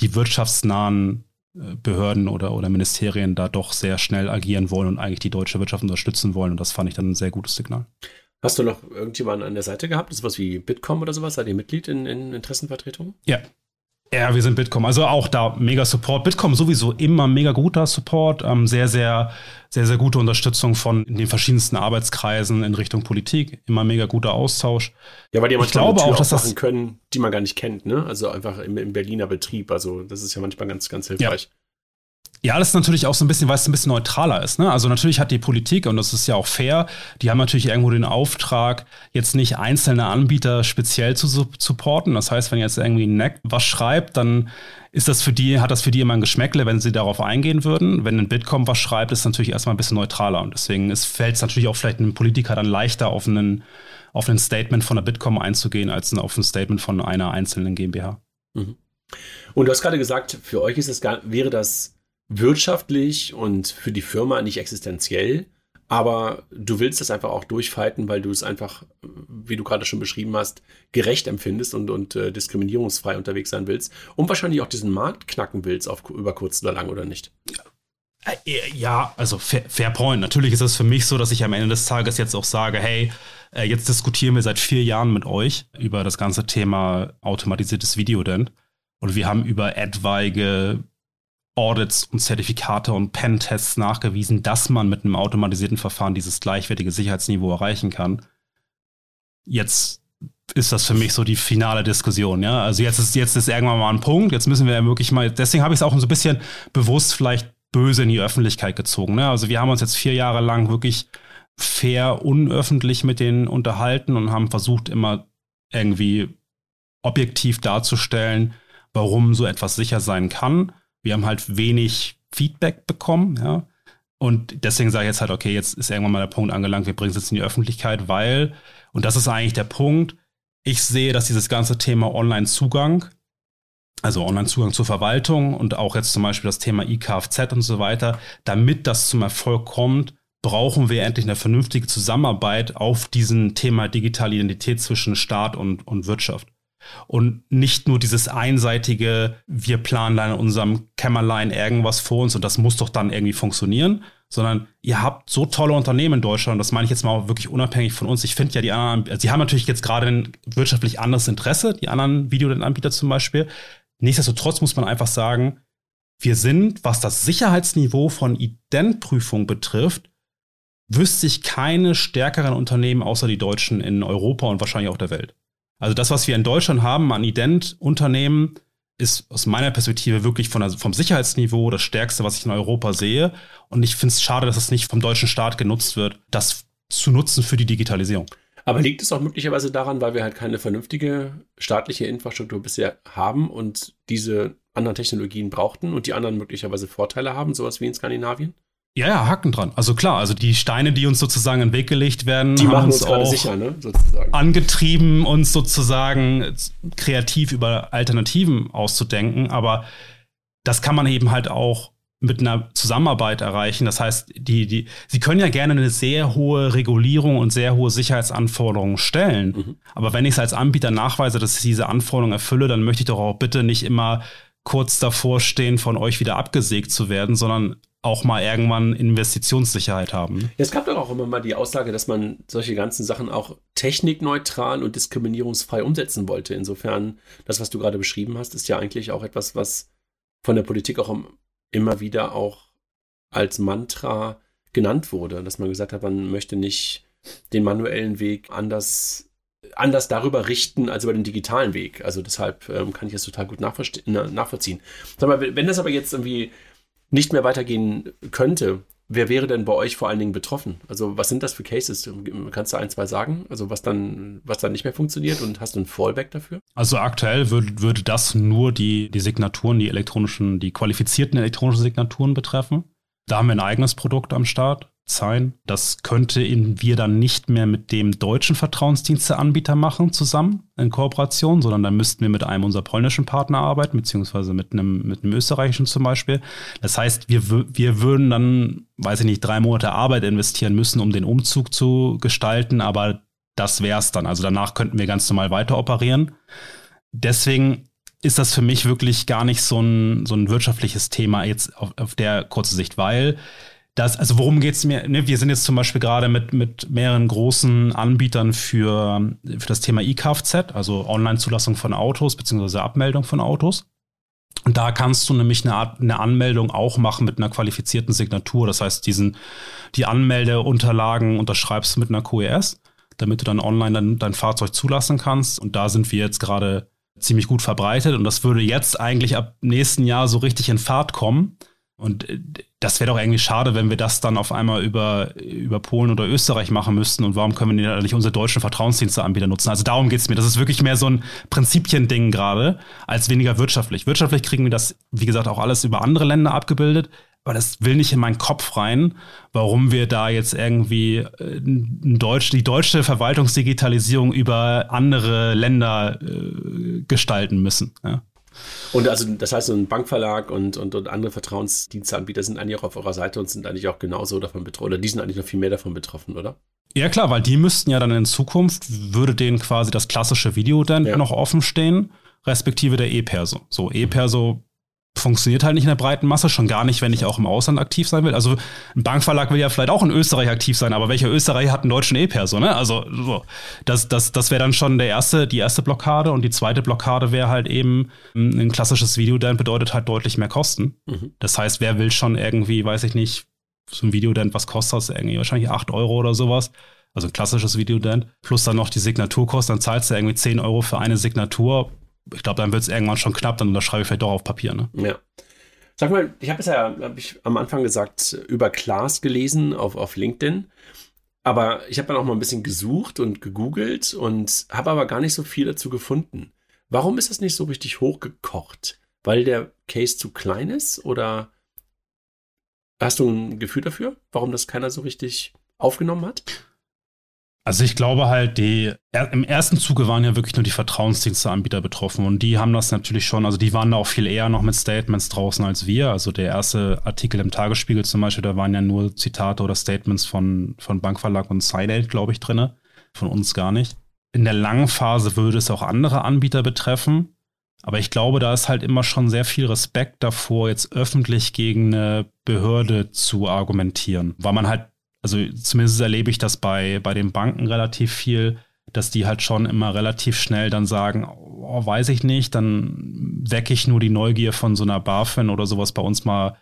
die wirtschaftsnahen äh, Behörden oder, oder Ministerien da doch sehr schnell agieren wollen und eigentlich die deutsche Wirtschaft unterstützen wollen. Und das fand ich dann ein sehr gutes Signal. Hast du noch irgendjemanden an der Seite gehabt? Das ist was wie Bitkom oder sowas? Seid ihr Mitglied in, in Interessenvertretung? Ja, ja, wir sind Bitkom. Also auch da mega Support. Bitkom sowieso immer mega guter Support. Ähm, sehr, sehr, sehr, sehr gute Unterstützung von den verschiedensten Arbeitskreisen in Richtung Politik. Immer mega guter Austausch. Ja, weil die manchmal ich glaube auch, dass das können, die man gar nicht kennt, ne? Also einfach im, im Berliner Betrieb. Also das ist ja manchmal ganz, ganz hilfreich. Ja. Ja, das ist natürlich auch so ein bisschen, weil es ein bisschen neutraler ist. Ne? Also natürlich hat die Politik, und das ist ja auch fair, die haben natürlich irgendwo den Auftrag, jetzt nicht einzelne Anbieter speziell zu supporten. Das heißt, wenn jetzt irgendwie ein NEC was schreibt, dann ist das für die, hat das für die immer ein Geschmäckle, wenn sie darauf eingehen würden. Wenn ein Bitkom was schreibt, ist es natürlich erstmal ein bisschen neutraler. Und deswegen fällt es natürlich auch vielleicht einem Politiker dann leichter, auf einen, auf ein Statement von der Bitkom einzugehen, als auf ein Statement von einer einzelnen GmbH. Mhm. Und du hast gerade gesagt, für euch ist es gar, wäre das wirtschaftlich und für die Firma nicht existenziell, aber du willst das einfach auch durchfalten, weil du es einfach, wie du gerade schon beschrieben hast, gerecht empfindest und, und äh, diskriminierungsfrei unterwegs sein willst und wahrscheinlich auch diesen Markt knacken willst, auf, über kurz oder lang oder nicht. Äh, ja, also fair, fair, point. Natürlich ist es für mich so, dass ich am Ende des Tages jetzt auch sage, hey, äh, jetzt diskutieren wir seit vier Jahren mit euch über das ganze Thema automatisiertes Video denn. Und wir haben über etwaige Audits und Zertifikate und Pen-Tests nachgewiesen, dass man mit einem automatisierten Verfahren dieses gleichwertige Sicherheitsniveau erreichen kann. Jetzt ist das für mich so die finale Diskussion, ja. Also jetzt ist, jetzt ist irgendwann mal ein Punkt, jetzt müssen wir ja wirklich mal, deswegen habe ich es auch so ein bisschen bewusst vielleicht böse in die Öffentlichkeit gezogen. Ne? Also wir haben uns jetzt vier Jahre lang wirklich fair, unöffentlich mit denen unterhalten und haben versucht, immer irgendwie objektiv darzustellen, warum so etwas sicher sein kann. Wir haben halt wenig Feedback bekommen, ja. Und deswegen sage ich jetzt halt, okay, jetzt ist irgendwann mal der Punkt angelangt, wir bringen es jetzt in die Öffentlichkeit, weil, und das ist eigentlich der Punkt, ich sehe, dass dieses ganze Thema Online-Zugang, also Online-Zugang zur Verwaltung und auch jetzt zum Beispiel das Thema IKFZ und so weiter, damit das zum Erfolg kommt, brauchen wir endlich eine vernünftige Zusammenarbeit auf diesem Thema digitale Identität zwischen Staat und, und Wirtschaft. Und nicht nur dieses einseitige, wir planen in unserem Kämmerlein irgendwas vor uns und das muss doch dann irgendwie funktionieren, sondern ihr habt so tolle Unternehmen in Deutschland, das meine ich jetzt mal wirklich unabhängig von uns. Ich finde ja die anderen, also sie haben natürlich jetzt gerade ein wirtschaftlich anderes Interesse, die anderen Videoanbieter zum Beispiel. Nichtsdestotrotz muss man einfach sagen, wir sind, was das Sicherheitsniveau von Identprüfung betrifft, wüsste ich keine stärkeren Unternehmen außer die Deutschen in Europa und wahrscheinlich auch der Welt. Also das, was wir in Deutschland haben an Ident-Unternehmen, ist aus meiner Perspektive wirklich von der, vom Sicherheitsniveau das Stärkste, was ich in Europa sehe. Und ich finde es schade, dass es nicht vom deutschen Staat genutzt wird, das zu nutzen für die Digitalisierung. Aber liegt es auch möglicherweise daran, weil wir halt keine vernünftige staatliche Infrastruktur bisher haben und diese anderen Technologien brauchten und die anderen möglicherweise Vorteile haben, sowas wie in Skandinavien? Ja, ja, Haken dran. Also klar, also die Steine, die uns sozusagen in den Weg gelegt werden, die haben uns, uns auch sicher, ne? sozusagen. angetrieben, uns sozusagen kreativ über Alternativen auszudenken. Aber das kann man eben halt auch mit einer Zusammenarbeit erreichen. Das heißt, die, die, sie können ja gerne eine sehr hohe Regulierung und sehr hohe Sicherheitsanforderungen stellen. Mhm. Aber wenn ich es als Anbieter nachweise, dass ich diese Anforderungen erfülle, dann möchte ich doch auch bitte nicht immer kurz davor stehen, von euch wieder abgesägt zu werden, sondern auch mal irgendwann Investitionssicherheit haben. Ja, es gab doch auch immer mal die Aussage, dass man solche ganzen Sachen auch technikneutral und diskriminierungsfrei umsetzen wollte. Insofern, das, was du gerade beschrieben hast, ist ja eigentlich auch etwas, was von der Politik auch immer wieder auch als Mantra genannt wurde, dass man gesagt hat, man möchte nicht den manuellen Weg anders anders darüber richten als über den digitalen Weg. Also deshalb ähm, kann ich das total gut nachvollziehen. Sag mal, wenn das aber jetzt irgendwie nicht mehr weitergehen könnte, wer wäre denn bei euch vor allen Dingen betroffen? Also was sind das für Cases? Kannst du ein, zwei sagen? Also was dann, was dann nicht mehr funktioniert und hast du ein Fallback dafür? Also aktuell würde, würde das nur die, die Signaturen, die elektronischen, die qualifizierten elektronischen Signaturen betreffen. Da haben wir ein eigenes Produkt am Start sein. Das könnte wir dann nicht mehr mit dem deutschen Vertrauensdiensteanbieter machen zusammen in Kooperation, sondern dann müssten wir mit einem unserer polnischen Partner arbeiten, beziehungsweise mit einem, mit einem österreichischen zum Beispiel. Das heißt, wir, wir würden dann, weiß ich nicht, drei Monate Arbeit investieren müssen, um den Umzug zu gestalten, aber das wäre es dann. Also danach könnten wir ganz normal weiter operieren. Deswegen ist das für mich wirklich gar nicht so ein, so ein wirtschaftliches Thema jetzt auf, auf der kurzen Sicht, weil das, also worum geht es mir? Ne, wir sind jetzt zum Beispiel gerade mit, mit mehreren großen Anbietern für, für das Thema E-Kfz, also Online-Zulassung von Autos beziehungsweise Abmeldung von Autos. Und da kannst du nämlich eine, Art, eine Anmeldung auch machen mit einer qualifizierten Signatur. Das heißt, diesen, die Anmeldeunterlagen unterschreibst du mit einer QES, damit du dann online dann dein Fahrzeug zulassen kannst. Und da sind wir jetzt gerade ziemlich gut verbreitet. Und das würde jetzt eigentlich ab nächsten Jahr so richtig in Fahrt kommen. Und äh, das wäre doch irgendwie schade, wenn wir das dann auf einmal über, über Polen oder Österreich machen müssten. Und warum können wir nicht unsere deutschen Vertrauensdiensteanbieter nutzen? Also darum geht es mir. Das ist wirklich mehr so ein Prinzipiending gerade, als weniger wirtschaftlich. Wirtschaftlich kriegen wir das, wie gesagt, auch alles über andere Länder abgebildet. Aber das will nicht in meinen Kopf rein, warum wir da jetzt irgendwie äh, Deutsch, die deutsche Verwaltungsdigitalisierung über andere Länder äh, gestalten müssen. Ja. Und also das heißt, so ein Bankverlag und, und, und andere Vertrauensdiensteanbieter sind eigentlich auch auf eurer Seite und sind eigentlich auch genauso davon betroffen. Oder die sind eigentlich noch viel mehr davon betroffen, oder? Ja klar, weil die müssten ja dann in Zukunft, würde denen quasi das klassische Video dann ja. noch offen stehen, respektive der E-Perso. So, E-Perso funktioniert halt nicht in der breiten Masse, schon gar nicht, wenn ich auch im Ausland aktiv sein will. Also ein Bankverlag will ja vielleicht auch in Österreich aktiv sein, aber welcher Österreicher hat einen deutschen E-Perso, ne? Also so. das, das, das wäre dann schon der erste, die erste Blockade und die zweite Blockade wäre halt eben ein klassisches Videodent bedeutet halt deutlich mehr Kosten. Mhm. Das heißt, wer will schon irgendwie, weiß ich nicht, so ein Videodent, was kostet das irgendwie? Wahrscheinlich 8 Euro oder sowas. Also ein klassisches Videodent. Plus dann noch die Signaturkosten, dann zahlst du irgendwie 10 Euro für eine Signatur ich glaube, dann wird es irgendwann schon knapp, dann unterschreibe ich vielleicht doch auf Papier. Ne? Ja. Sag mal, ich habe es ja, habe ich am Anfang gesagt, über Klaas gelesen auf, auf LinkedIn. Aber ich habe dann auch mal ein bisschen gesucht und gegoogelt und habe aber gar nicht so viel dazu gefunden. Warum ist das nicht so richtig hochgekocht? Weil der Case zu klein ist? Oder hast du ein Gefühl dafür, warum das keiner so richtig aufgenommen hat? Also ich glaube halt, die im ersten Zuge waren ja wirklich nur die Vertrauensdiensteanbieter betroffen und die haben das natürlich schon, also die waren da auch viel eher noch mit Statements draußen als wir. Also der erste Artikel im Tagesspiegel zum Beispiel, da waren ja nur Zitate oder Statements von, von Bankverlag und Sidelt, glaube ich, drinne. Von uns gar nicht. in der langen Phase würde es auch andere Anbieter betreffen. Aber ich glaube, da ist halt immer schon sehr viel Respekt davor, jetzt öffentlich gegen eine Behörde zu argumentieren. Weil man halt, also zumindest erlebe ich das bei, bei den Banken relativ viel, dass die halt schon immer relativ schnell dann sagen, oh, weiß ich nicht, dann wecke ich nur die Neugier von so einer BaFin oder sowas bei uns mal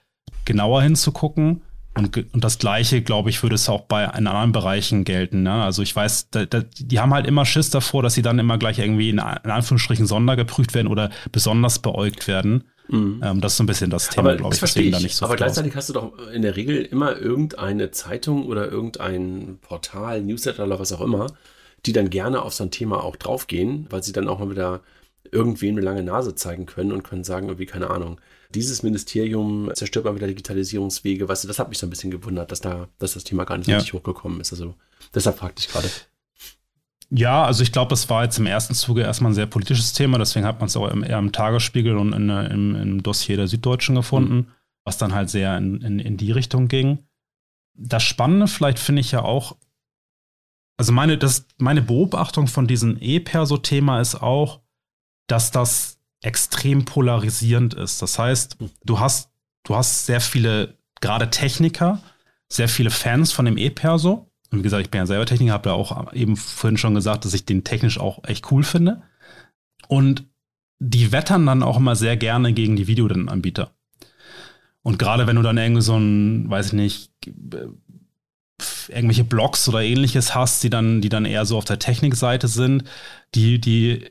genauer hinzugucken. Und, und das Gleiche, glaube ich, würde es auch bei in anderen Bereichen gelten. Ne? Also ich weiß, da, da, die haben halt immer Schiss davor, dass sie dann immer gleich irgendwie in, in Anführungsstrichen sondergeprüft werden oder besonders beäugt werden. Mhm. Ähm, das ist so ein bisschen das Thema, glaube ich, deswegen ich. da nicht so Aber gleichzeitig aus. hast du doch in der Regel immer irgendeine Zeitung oder irgendein Portal, Newsletter oder was auch immer, die dann gerne auf so ein Thema auch draufgehen, weil sie dann auch mal wieder irgendwem eine lange Nase zeigen können und können sagen, irgendwie, keine Ahnung, dieses Ministerium zerstört mal wieder Digitalisierungswege. Weißt du, das hat mich so ein bisschen gewundert, dass da, dass das Thema gar nicht so ja. richtig hochgekommen ist. Also deshalb fragte ich gerade. Ja, also ich glaube, es war jetzt im ersten Zuge erstmal ein sehr politisches Thema, deswegen hat man es auch eher im Tagesspiegel und in, im, im, Dossier der Süddeutschen gefunden, mhm. was dann halt sehr in, in, in die Richtung ging. Das Spannende vielleicht finde ich ja auch, also meine, das, meine Beobachtung von diesem E-Perso-Thema ist auch, dass das extrem polarisierend ist. Das heißt, du hast, du hast sehr viele, gerade Techniker, sehr viele Fans von dem E-Perso. Und wie gesagt, ich bin ja selber Techniker, habe ja auch eben vorhin schon gesagt, dass ich den technisch auch echt cool finde. Und die wettern dann auch immer sehr gerne gegen die Videoanbieter. Und gerade wenn du dann irgendwie so ein, weiß ich nicht, irgendwelche Blogs oder ähnliches hast, die dann, die dann eher so auf der Technikseite sind, die, die,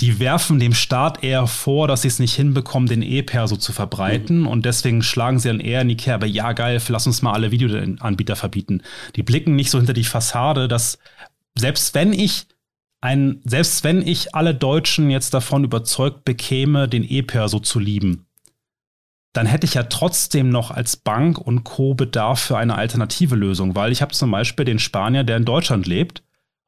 die werfen dem Staat eher vor, dass sie es nicht hinbekommen, den E-Perso zu verbreiten mhm. und deswegen schlagen sie dann eher in die Kerbe, ja geil, lass uns mal alle Videoanbieter verbieten. Die blicken nicht so hinter die Fassade, dass selbst wenn ich ein, selbst wenn ich alle Deutschen jetzt davon überzeugt bekäme, den E-Perso zu lieben, dann hätte ich ja trotzdem noch als Bank und Co. Bedarf für eine alternative Lösung, weil ich habe zum Beispiel den Spanier, der in Deutschland lebt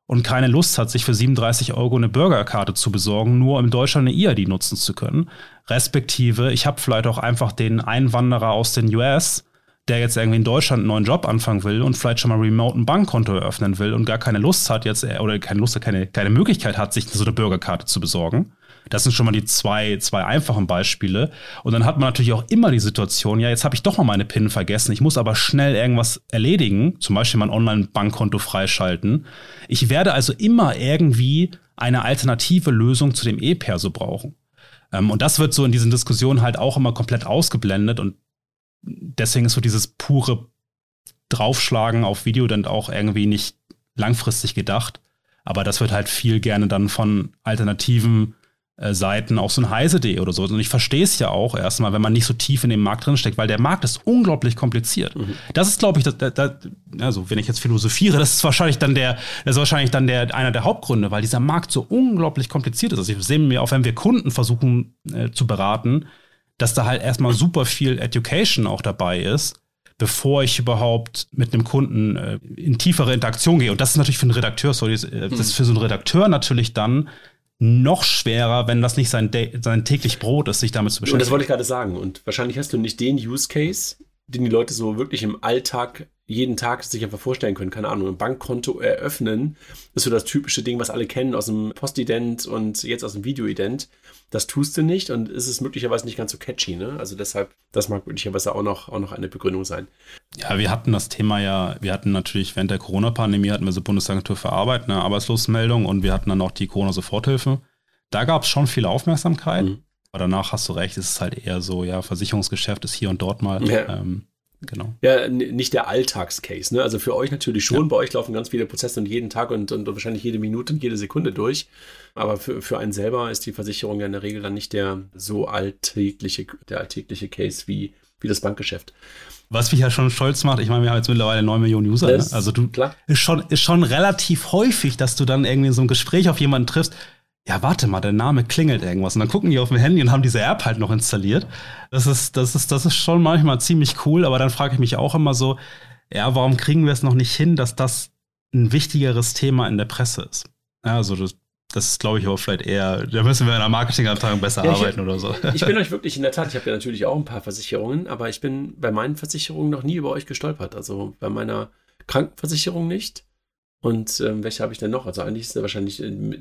und keine Lust hat, sich für 37 Euro eine Burgerkarte zu besorgen, nur um in Deutschland eine EID nutzen zu können. Respektive, ich habe vielleicht auch einfach den Einwanderer aus den US, der jetzt irgendwie in Deutschland einen neuen Job anfangen will und vielleicht schon mal remote ein Bankkonto eröffnen will und gar keine Lust hat jetzt, oder keine Lust, keine, keine Möglichkeit hat, sich so eine Bürgerkarte zu besorgen das sind schon mal die zwei, zwei einfachen Beispiele. Und dann hat man natürlich auch immer die Situation, ja, jetzt habe ich doch mal meine PIN vergessen. Ich muss aber schnell irgendwas erledigen, zum Beispiel mein Online-Bankkonto freischalten. Ich werde also immer irgendwie eine alternative Lösung zu dem E-Perso brauchen. Ähm, und das wird so in diesen Diskussionen halt auch immer komplett ausgeblendet. Und deswegen ist so dieses pure Draufschlagen auf Video dann auch irgendwie nicht langfristig gedacht. Aber das wird halt viel gerne dann von alternativen Seiten, auch so ein heise.de oder so. Und ich verstehe es ja auch erstmal, wenn man nicht so tief in dem Markt drin steckt, weil der Markt ist unglaublich kompliziert. Mhm. Das ist, glaube ich, das, das, also wenn ich jetzt philosophiere, das ist wahrscheinlich dann der, das ist wahrscheinlich dann der, einer der Hauptgründe, weil dieser Markt so unglaublich kompliziert ist. Also ich sehe mir auch, wenn wir Kunden versuchen äh, zu beraten, dass da halt erstmal super viel Education auch dabei ist, bevor ich überhaupt mit einem Kunden äh, in tiefere Interaktion gehe. Und das ist natürlich für einen Redakteur, sorry, das ist mhm. für so einen Redakteur natürlich dann noch schwerer, wenn das nicht sein, sein täglich Brot ist, sich damit zu beschäftigen. Und das wollte ich gerade sagen. Und wahrscheinlich hast du nicht den Use Case, den die Leute so wirklich im Alltag jeden Tag sich einfach vorstellen können. Keine Ahnung, ein Bankkonto eröffnen. Ist so das typische Ding, was alle kennen aus dem Postident und jetzt aus dem Videoident. Das tust du nicht und ist es möglicherweise nicht ganz so catchy. Ne? Also deshalb, das mag möglicherweise auch noch, auch noch eine Begründung sein. Ja, wir hatten das Thema ja, wir hatten natürlich während der Corona-Pandemie hatten wir so Bundesagentur für Arbeit, eine Arbeitslosmeldung und wir hatten dann auch die Corona-Soforthilfe. Da gab es schon viel Aufmerksamkeit. Mhm. Aber danach hast du recht, es ist halt eher so, ja, Versicherungsgeschäft ist hier und dort mal. Ja. Ähm, genau. Ja, nicht der Alltagscase. Ne? Also für euch natürlich schon. Ja. Bei euch laufen ganz viele Prozesse und jeden Tag und, und wahrscheinlich jede Minute und jede Sekunde durch. Aber für, für einen selber ist die Versicherung ja in der Regel dann nicht der so alltägliche, der alltägliche Case wie, wie das Bankgeschäft. Was mich ja schon stolz macht, ich meine, wir haben jetzt mittlerweile 9 Millionen User. Ne? Also du klar. Ist, schon, ist schon relativ häufig, dass du dann irgendwie in so einem Gespräch auf jemanden triffst, ja, warte mal, der Name klingelt irgendwas. Und dann gucken die auf dem Handy und haben diese App halt noch installiert. Das ist, das ist, das ist schon manchmal ziemlich cool, aber dann frage ich mich auch immer so, ja, warum kriegen wir es noch nicht hin, dass das ein wichtigeres Thema in der Presse ist? Ja, also das, das ist, glaube ich, auch vielleicht eher, da müssen wir in der Marketingabteilung besser ja, arbeiten oder so. Ich bin [LAUGHS] euch wirklich in der Tat, ich habe ja natürlich auch ein paar Versicherungen, aber ich bin bei meinen Versicherungen noch nie über euch gestolpert. Also bei meiner Krankenversicherung nicht Und ähm, welche habe ich denn noch? Also eigentlich ist ja wahrscheinlich äh,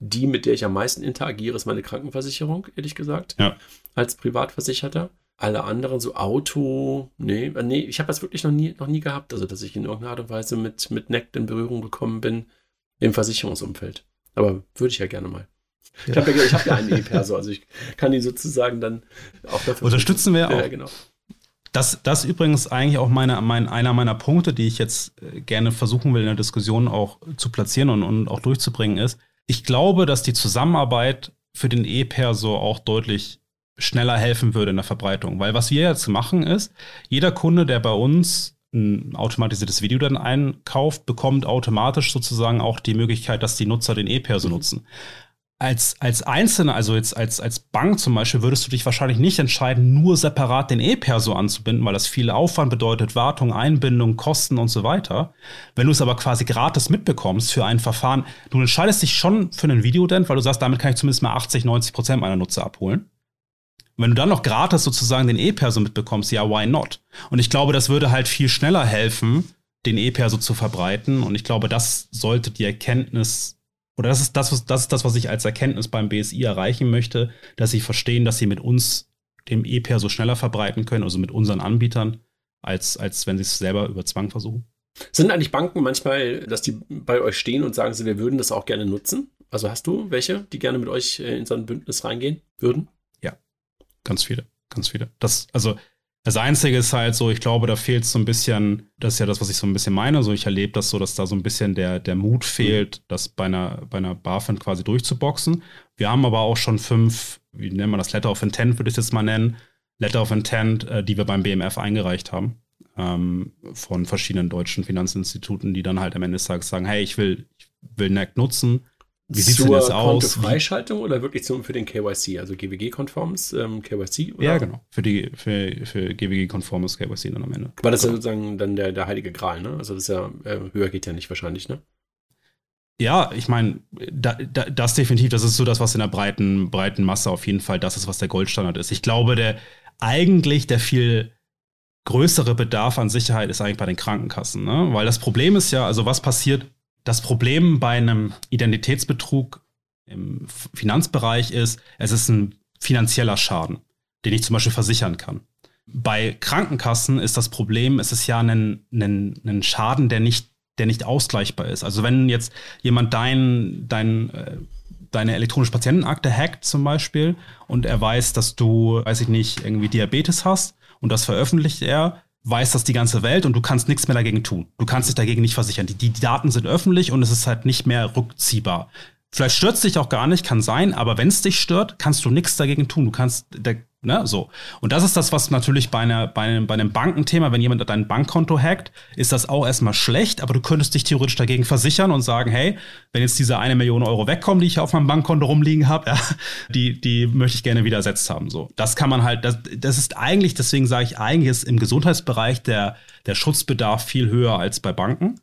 die, mit der ich am meisten interagiere, ist meine Krankenversicherung, ehrlich gesagt. Ja. Als Privatversicherter. Alle anderen, so Auto, nee, äh, nee, ich habe das wirklich noch nie, noch nie gehabt, also dass ich in irgendeiner Art und Weise mit, mit Nect in Berührung gekommen bin im Versicherungsumfeld. Aber würde ich ja gerne mal. Ja. Ich habe ja, hab ja einen E-Perso, also ich kann ihn sozusagen dann auch dafür. Unterstützen wir auch. Ja, genau. Das, das übrigens eigentlich auch meine, mein, einer meiner Punkte, die ich jetzt äh, gerne versuchen will in der Diskussion auch zu platzieren und, und auch durchzubringen, ist, ich glaube, dass die Zusammenarbeit für den E-Perso auch deutlich schneller helfen würde in der Verbreitung. Weil was wir jetzt machen ist, jeder Kunde, der bei uns ein automatisiertes Video dann einkauft, bekommt automatisch sozusagen auch die Möglichkeit, dass die Nutzer den E-Perso mhm. nutzen. Als, als Einzelner, also jetzt als, als Bank zum Beispiel, würdest du dich wahrscheinlich nicht entscheiden, nur separat den E-Perso anzubinden, weil das viel Aufwand bedeutet, Wartung, Einbindung, Kosten und so weiter. Wenn du es aber quasi gratis mitbekommst für ein Verfahren, du entscheidest dich schon für einen Videodent, weil du sagst, damit kann ich zumindest mal 80, 90 Prozent meiner Nutzer abholen wenn du dann noch gratis sozusagen den E-Perso mitbekommst, ja, why not? Und ich glaube, das würde halt viel schneller helfen, den E-Perso zu verbreiten. Und ich glaube, das sollte die Erkenntnis, oder das ist das, was, das ist das, was ich als Erkenntnis beim BSI erreichen möchte, dass sie verstehen, dass sie mit uns dem E-Perso schneller verbreiten können, also mit unseren Anbietern, als, als wenn sie es selber über Zwang versuchen. Sind eigentlich Banken manchmal, dass die bei euch stehen und sagen, sie, wir würden das auch gerne nutzen? Also hast du welche, die gerne mit euch in so ein Bündnis reingehen würden? Ganz viele, ganz viele. Das, also, das Einzige ist halt so, ich glaube, da fehlt so ein bisschen, das ist ja das, was ich so ein bisschen meine, so ich erlebe das so, dass da so ein bisschen der, der Mut fehlt, das bei einer, bei einer BaFin quasi durchzuboxen. Wir haben aber auch schon fünf, wie nennt man das, Letter of Intent, würde ich es jetzt mal nennen, Letter of Intent, äh, die wir beim BMF eingereicht haben, ähm, von verschiedenen deutschen Finanzinstituten, die dann halt am Ende des Tages sagen, hey, ich will, ich will NAC nutzen, wie sieht denn jetzt aus? Freischaltung oder wirklich zum, für den KYC, also GWG-konformes ähm, KYC? Oder? Ja, genau. Für, die, für, für GWG-konformes KYC dann am Ende. Aber das ist ja sozusagen dann der, der heilige Gral, ne? Also das ist ja, äh, höher geht ja nicht wahrscheinlich, ne? Ja, ich meine, da, da, das definitiv, das ist so das, was in der breiten, breiten Masse auf jeden Fall das ist, was der Goldstandard ist. Ich glaube, der eigentlich der viel größere Bedarf an Sicherheit ist eigentlich bei den Krankenkassen, ne? Weil das Problem ist ja, also was passiert das Problem bei einem Identitätsbetrug im Finanzbereich ist, es ist ein finanzieller Schaden, den ich zum Beispiel versichern kann. Bei Krankenkassen ist das Problem, es ist ja ein, ein, ein Schaden, der nicht, der nicht ausgleichbar ist. Also wenn jetzt jemand dein, dein, äh, deine elektronische Patientenakte hackt zum Beispiel und er weiß, dass du, weiß ich nicht, irgendwie Diabetes hast und das veröffentlicht er, weiß das die ganze Welt und du kannst nichts mehr dagegen tun. Du kannst dich dagegen nicht versichern. Die, die Daten sind öffentlich und es ist halt nicht mehr rückziehbar. Vielleicht stört es dich auch gar nicht, kann sein, aber wenn es dich stört, kannst du nichts dagegen tun. Du kannst, ne, so. Und das ist das, was natürlich bei, einer, bei, einem, bei einem Bankenthema, wenn jemand dein Bankkonto hackt, ist das auch erstmal schlecht, aber du könntest dich theoretisch dagegen versichern und sagen, hey, wenn jetzt diese eine Million Euro wegkommen, die ich auf meinem Bankkonto rumliegen habe, [LAUGHS] ja, die, die möchte ich gerne wieder ersetzt haben. So. Das kann man halt, das, das ist eigentlich, deswegen sage ich, eigentlich ist im Gesundheitsbereich der, der Schutzbedarf viel höher als bei Banken.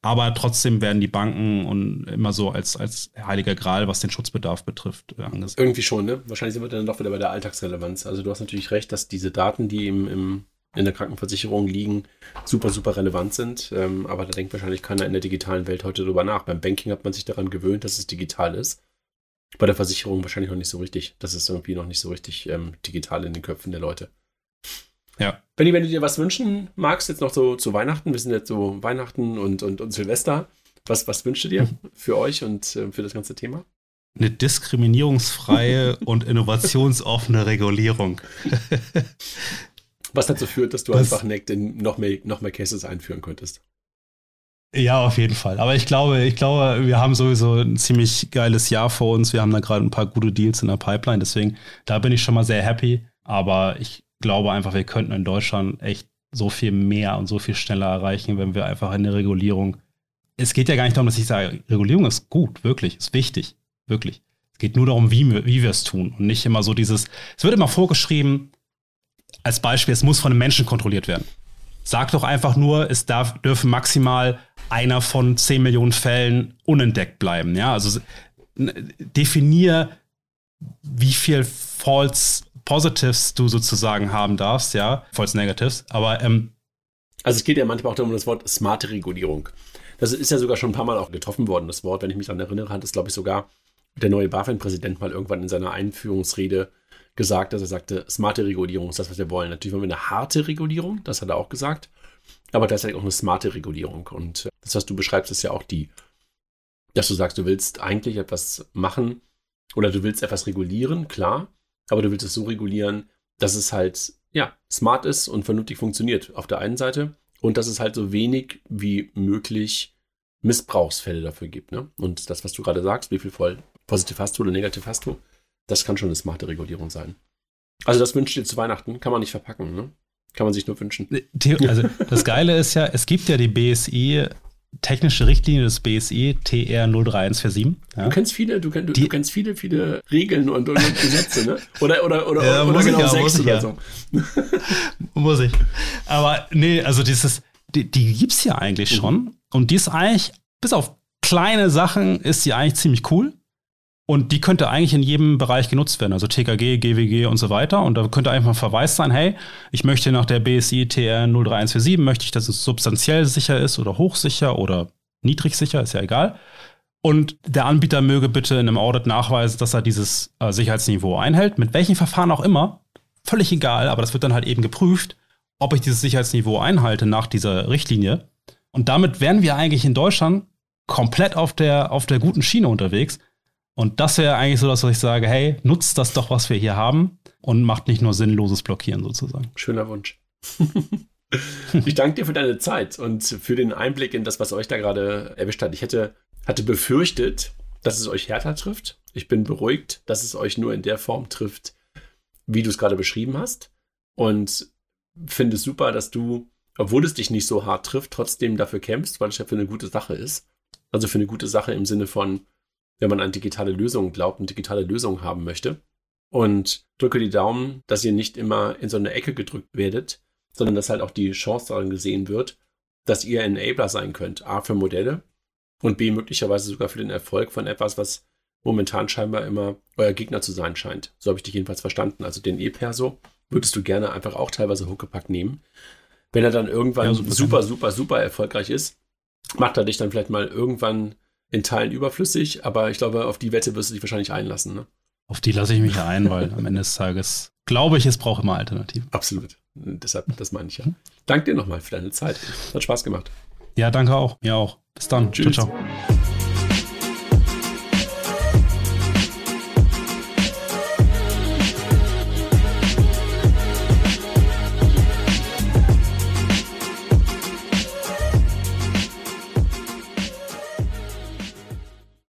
Aber trotzdem werden die Banken und immer so als, als heiliger Gral, was den Schutzbedarf betrifft, äh, angesehen. Irgendwie schon, ne? Wahrscheinlich sind wir dann doch wieder bei der Alltagsrelevanz. Also du hast natürlich recht, dass diese Daten, die im, im in der Krankenversicherung liegen, super, super relevant sind. Ähm, aber da denkt wahrscheinlich keiner in der digitalen Welt heute drüber nach. Beim Banking hat man sich daran gewöhnt, dass es digital ist. Bei der Versicherung wahrscheinlich noch nicht so richtig. Das ist irgendwie noch nicht so richtig ähm, digital in den Köpfen der Leute. Ja. Benny, wenn du dir was wünschen magst, jetzt noch so zu Weihnachten, wir sind jetzt so Weihnachten und, und, und Silvester, was, was wünschst du dir [LAUGHS] für euch und äh, für das ganze Thema? Eine diskriminierungsfreie [LAUGHS] und innovationsoffene Regulierung. was dazu führt, dass du das, einfach Nect in noch mehr, noch mehr Cases einführen könntest. Ja, auf jeden Fall. Aber ich glaube, ich glaube, wir haben sowieso ein ziemlich geiles Jahr vor uns. Wir haben da gerade ein paar gute Deals in der Pipeline. Deswegen, da bin ich schon mal sehr happy. Aber ich glaube einfach, wir könnten in Deutschland echt so viel mehr und so viel schneller erreichen, wenn wir einfach eine Regulierung. Es geht ja gar nicht darum, dass ich sage, Regulierung ist gut, wirklich, ist wichtig, wirklich. Es geht nur darum, wie wir, wie wir es tun und nicht immer so dieses. Es wird immer vorgeschrieben, als Beispiel, es muss von einem Menschen kontrolliert werden. Sag doch einfach nur, es darf, dürfen maximal einer von 10 Millionen Fällen unentdeckt bleiben. Ja, also definier, wie viel False Positives du sozusagen haben darfst, ja, false Negatives, aber ähm, Also es geht ja manchmal auch um das Wort smarte Regulierung. Das ist ja sogar schon ein paar Mal auch getroffen worden, das Wort. Wenn ich mich daran erinnere, hat es, glaube ich, sogar der neue BaFin-Präsident mal irgendwann in seiner Einführungsrede gesagt, dass er sagte, smarte Regulierung ist das, was wir wollen. Natürlich wollen wir eine harte Regulierung, das hat er auch gesagt, aber halt auch eine smarte Regulierung. Und äh, das, was du beschreibst, ist ja auch die, dass du sagst, du willst eigentlich etwas machen oder du willst etwas regulieren, klar, aber du willst es so regulieren, dass es halt, ja, smart ist und vernünftig funktioniert auf der einen Seite und dass es halt so wenig wie möglich Missbrauchsfälle dafür gibt. Ne? Und das, was du gerade sagst, wie viel voll positiv hast du oder negativ hast du, das kann schon eine smarte Regulierung sein. Also das wünscht dir zu Weihnachten, kann man nicht verpacken, ne? Kann man sich nur wünschen. Also das Geile ist ja, es gibt ja die BSI technische Richtlinie des BSI TR 03147. Ja. Du kennst viele, du, kenn, du, du, kennst viele, viele Regeln und, und, Gesetze, ne? Oder, oder, oder, ja, oder genau ja, sechs oder ja. so. [LAUGHS] muss ich. Aber nee, also dieses, die, die gibt's ja eigentlich mhm. schon. Und die ist eigentlich, bis auf kleine Sachen, ist sie eigentlich ziemlich cool. Und die könnte eigentlich in jedem Bereich genutzt werden, also TKG, GWG und so weiter. Und da könnte einfach ein Verweis sein, hey, ich möchte nach der BSI TR 03147, möchte ich, dass es substanziell sicher ist oder hochsicher oder niedrig sicher, ist ja egal. Und der Anbieter möge bitte in einem Audit nachweisen, dass er dieses äh, Sicherheitsniveau einhält, mit welchen Verfahren auch immer. Völlig egal, aber das wird dann halt eben geprüft, ob ich dieses Sicherheitsniveau einhalte nach dieser Richtlinie. Und damit wären wir eigentlich in Deutschland komplett auf der, auf der guten Schiene unterwegs. Und das wäre eigentlich so, dass ich sage, hey, nutzt das doch, was wir hier haben und macht nicht nur sinnloses Blockieren sozusagen. Schöner Wunsch. [LAUGHS] ich danke dir für deine Zeit und für den Einblick in das, was euch da gerade erwischt hat. Ich hätte, hatte befürchtet, dass es euch härter trifft. Ich bin beruhigt, dass es euch nur in der Form trifft, wie du es gerade beschrieben hast. Und finde es super, dass du, obwohl es dich nicht so hart trifft, trotzdem dafür kämpfst, weil es ja für eine gute Sache ist. Also für eine gute Sache im Sinne von, wenn man an digitale Lösungen glaubt und digitale Lösungen haben möchte. Und drücke die Daumen, dass ihr nicht immer in so eine Ecke gedrückt werdet, sondern dass halt auch die Chance darin gesehen wird, dass ihr Enabler sein könnt. A für Modelle und B möglicherweise sogar für den Erfolg von etwas, was momentan scheinbar immer euer Gegner zu sein scheint. So habe ich dich jedenfalls verstanden. Also den E-Perso würdest du gerne einfach auch teilweise Huckepack nehmen. Wenn er dann irgendwann ja, super, super, super, super erfolgreich ist, macht er dich dann vielleicht mal irgendwann in Teilen überflüssig, aber ich glaube, auf die Wette wirst du dich wahrscheinlich einlassen. Ne? Auf die lasse ich mich ein, weil am Ende des Tages glaube ich, es braucht immer Alternativen. Absolut. Deshalb, das meine ich ja. Danke dir nochmal für deine Zeit. Hat Spaß gemacht. Ja, danke auch. Mir auch. Bis dann. Tschüss. Ciao, ciao.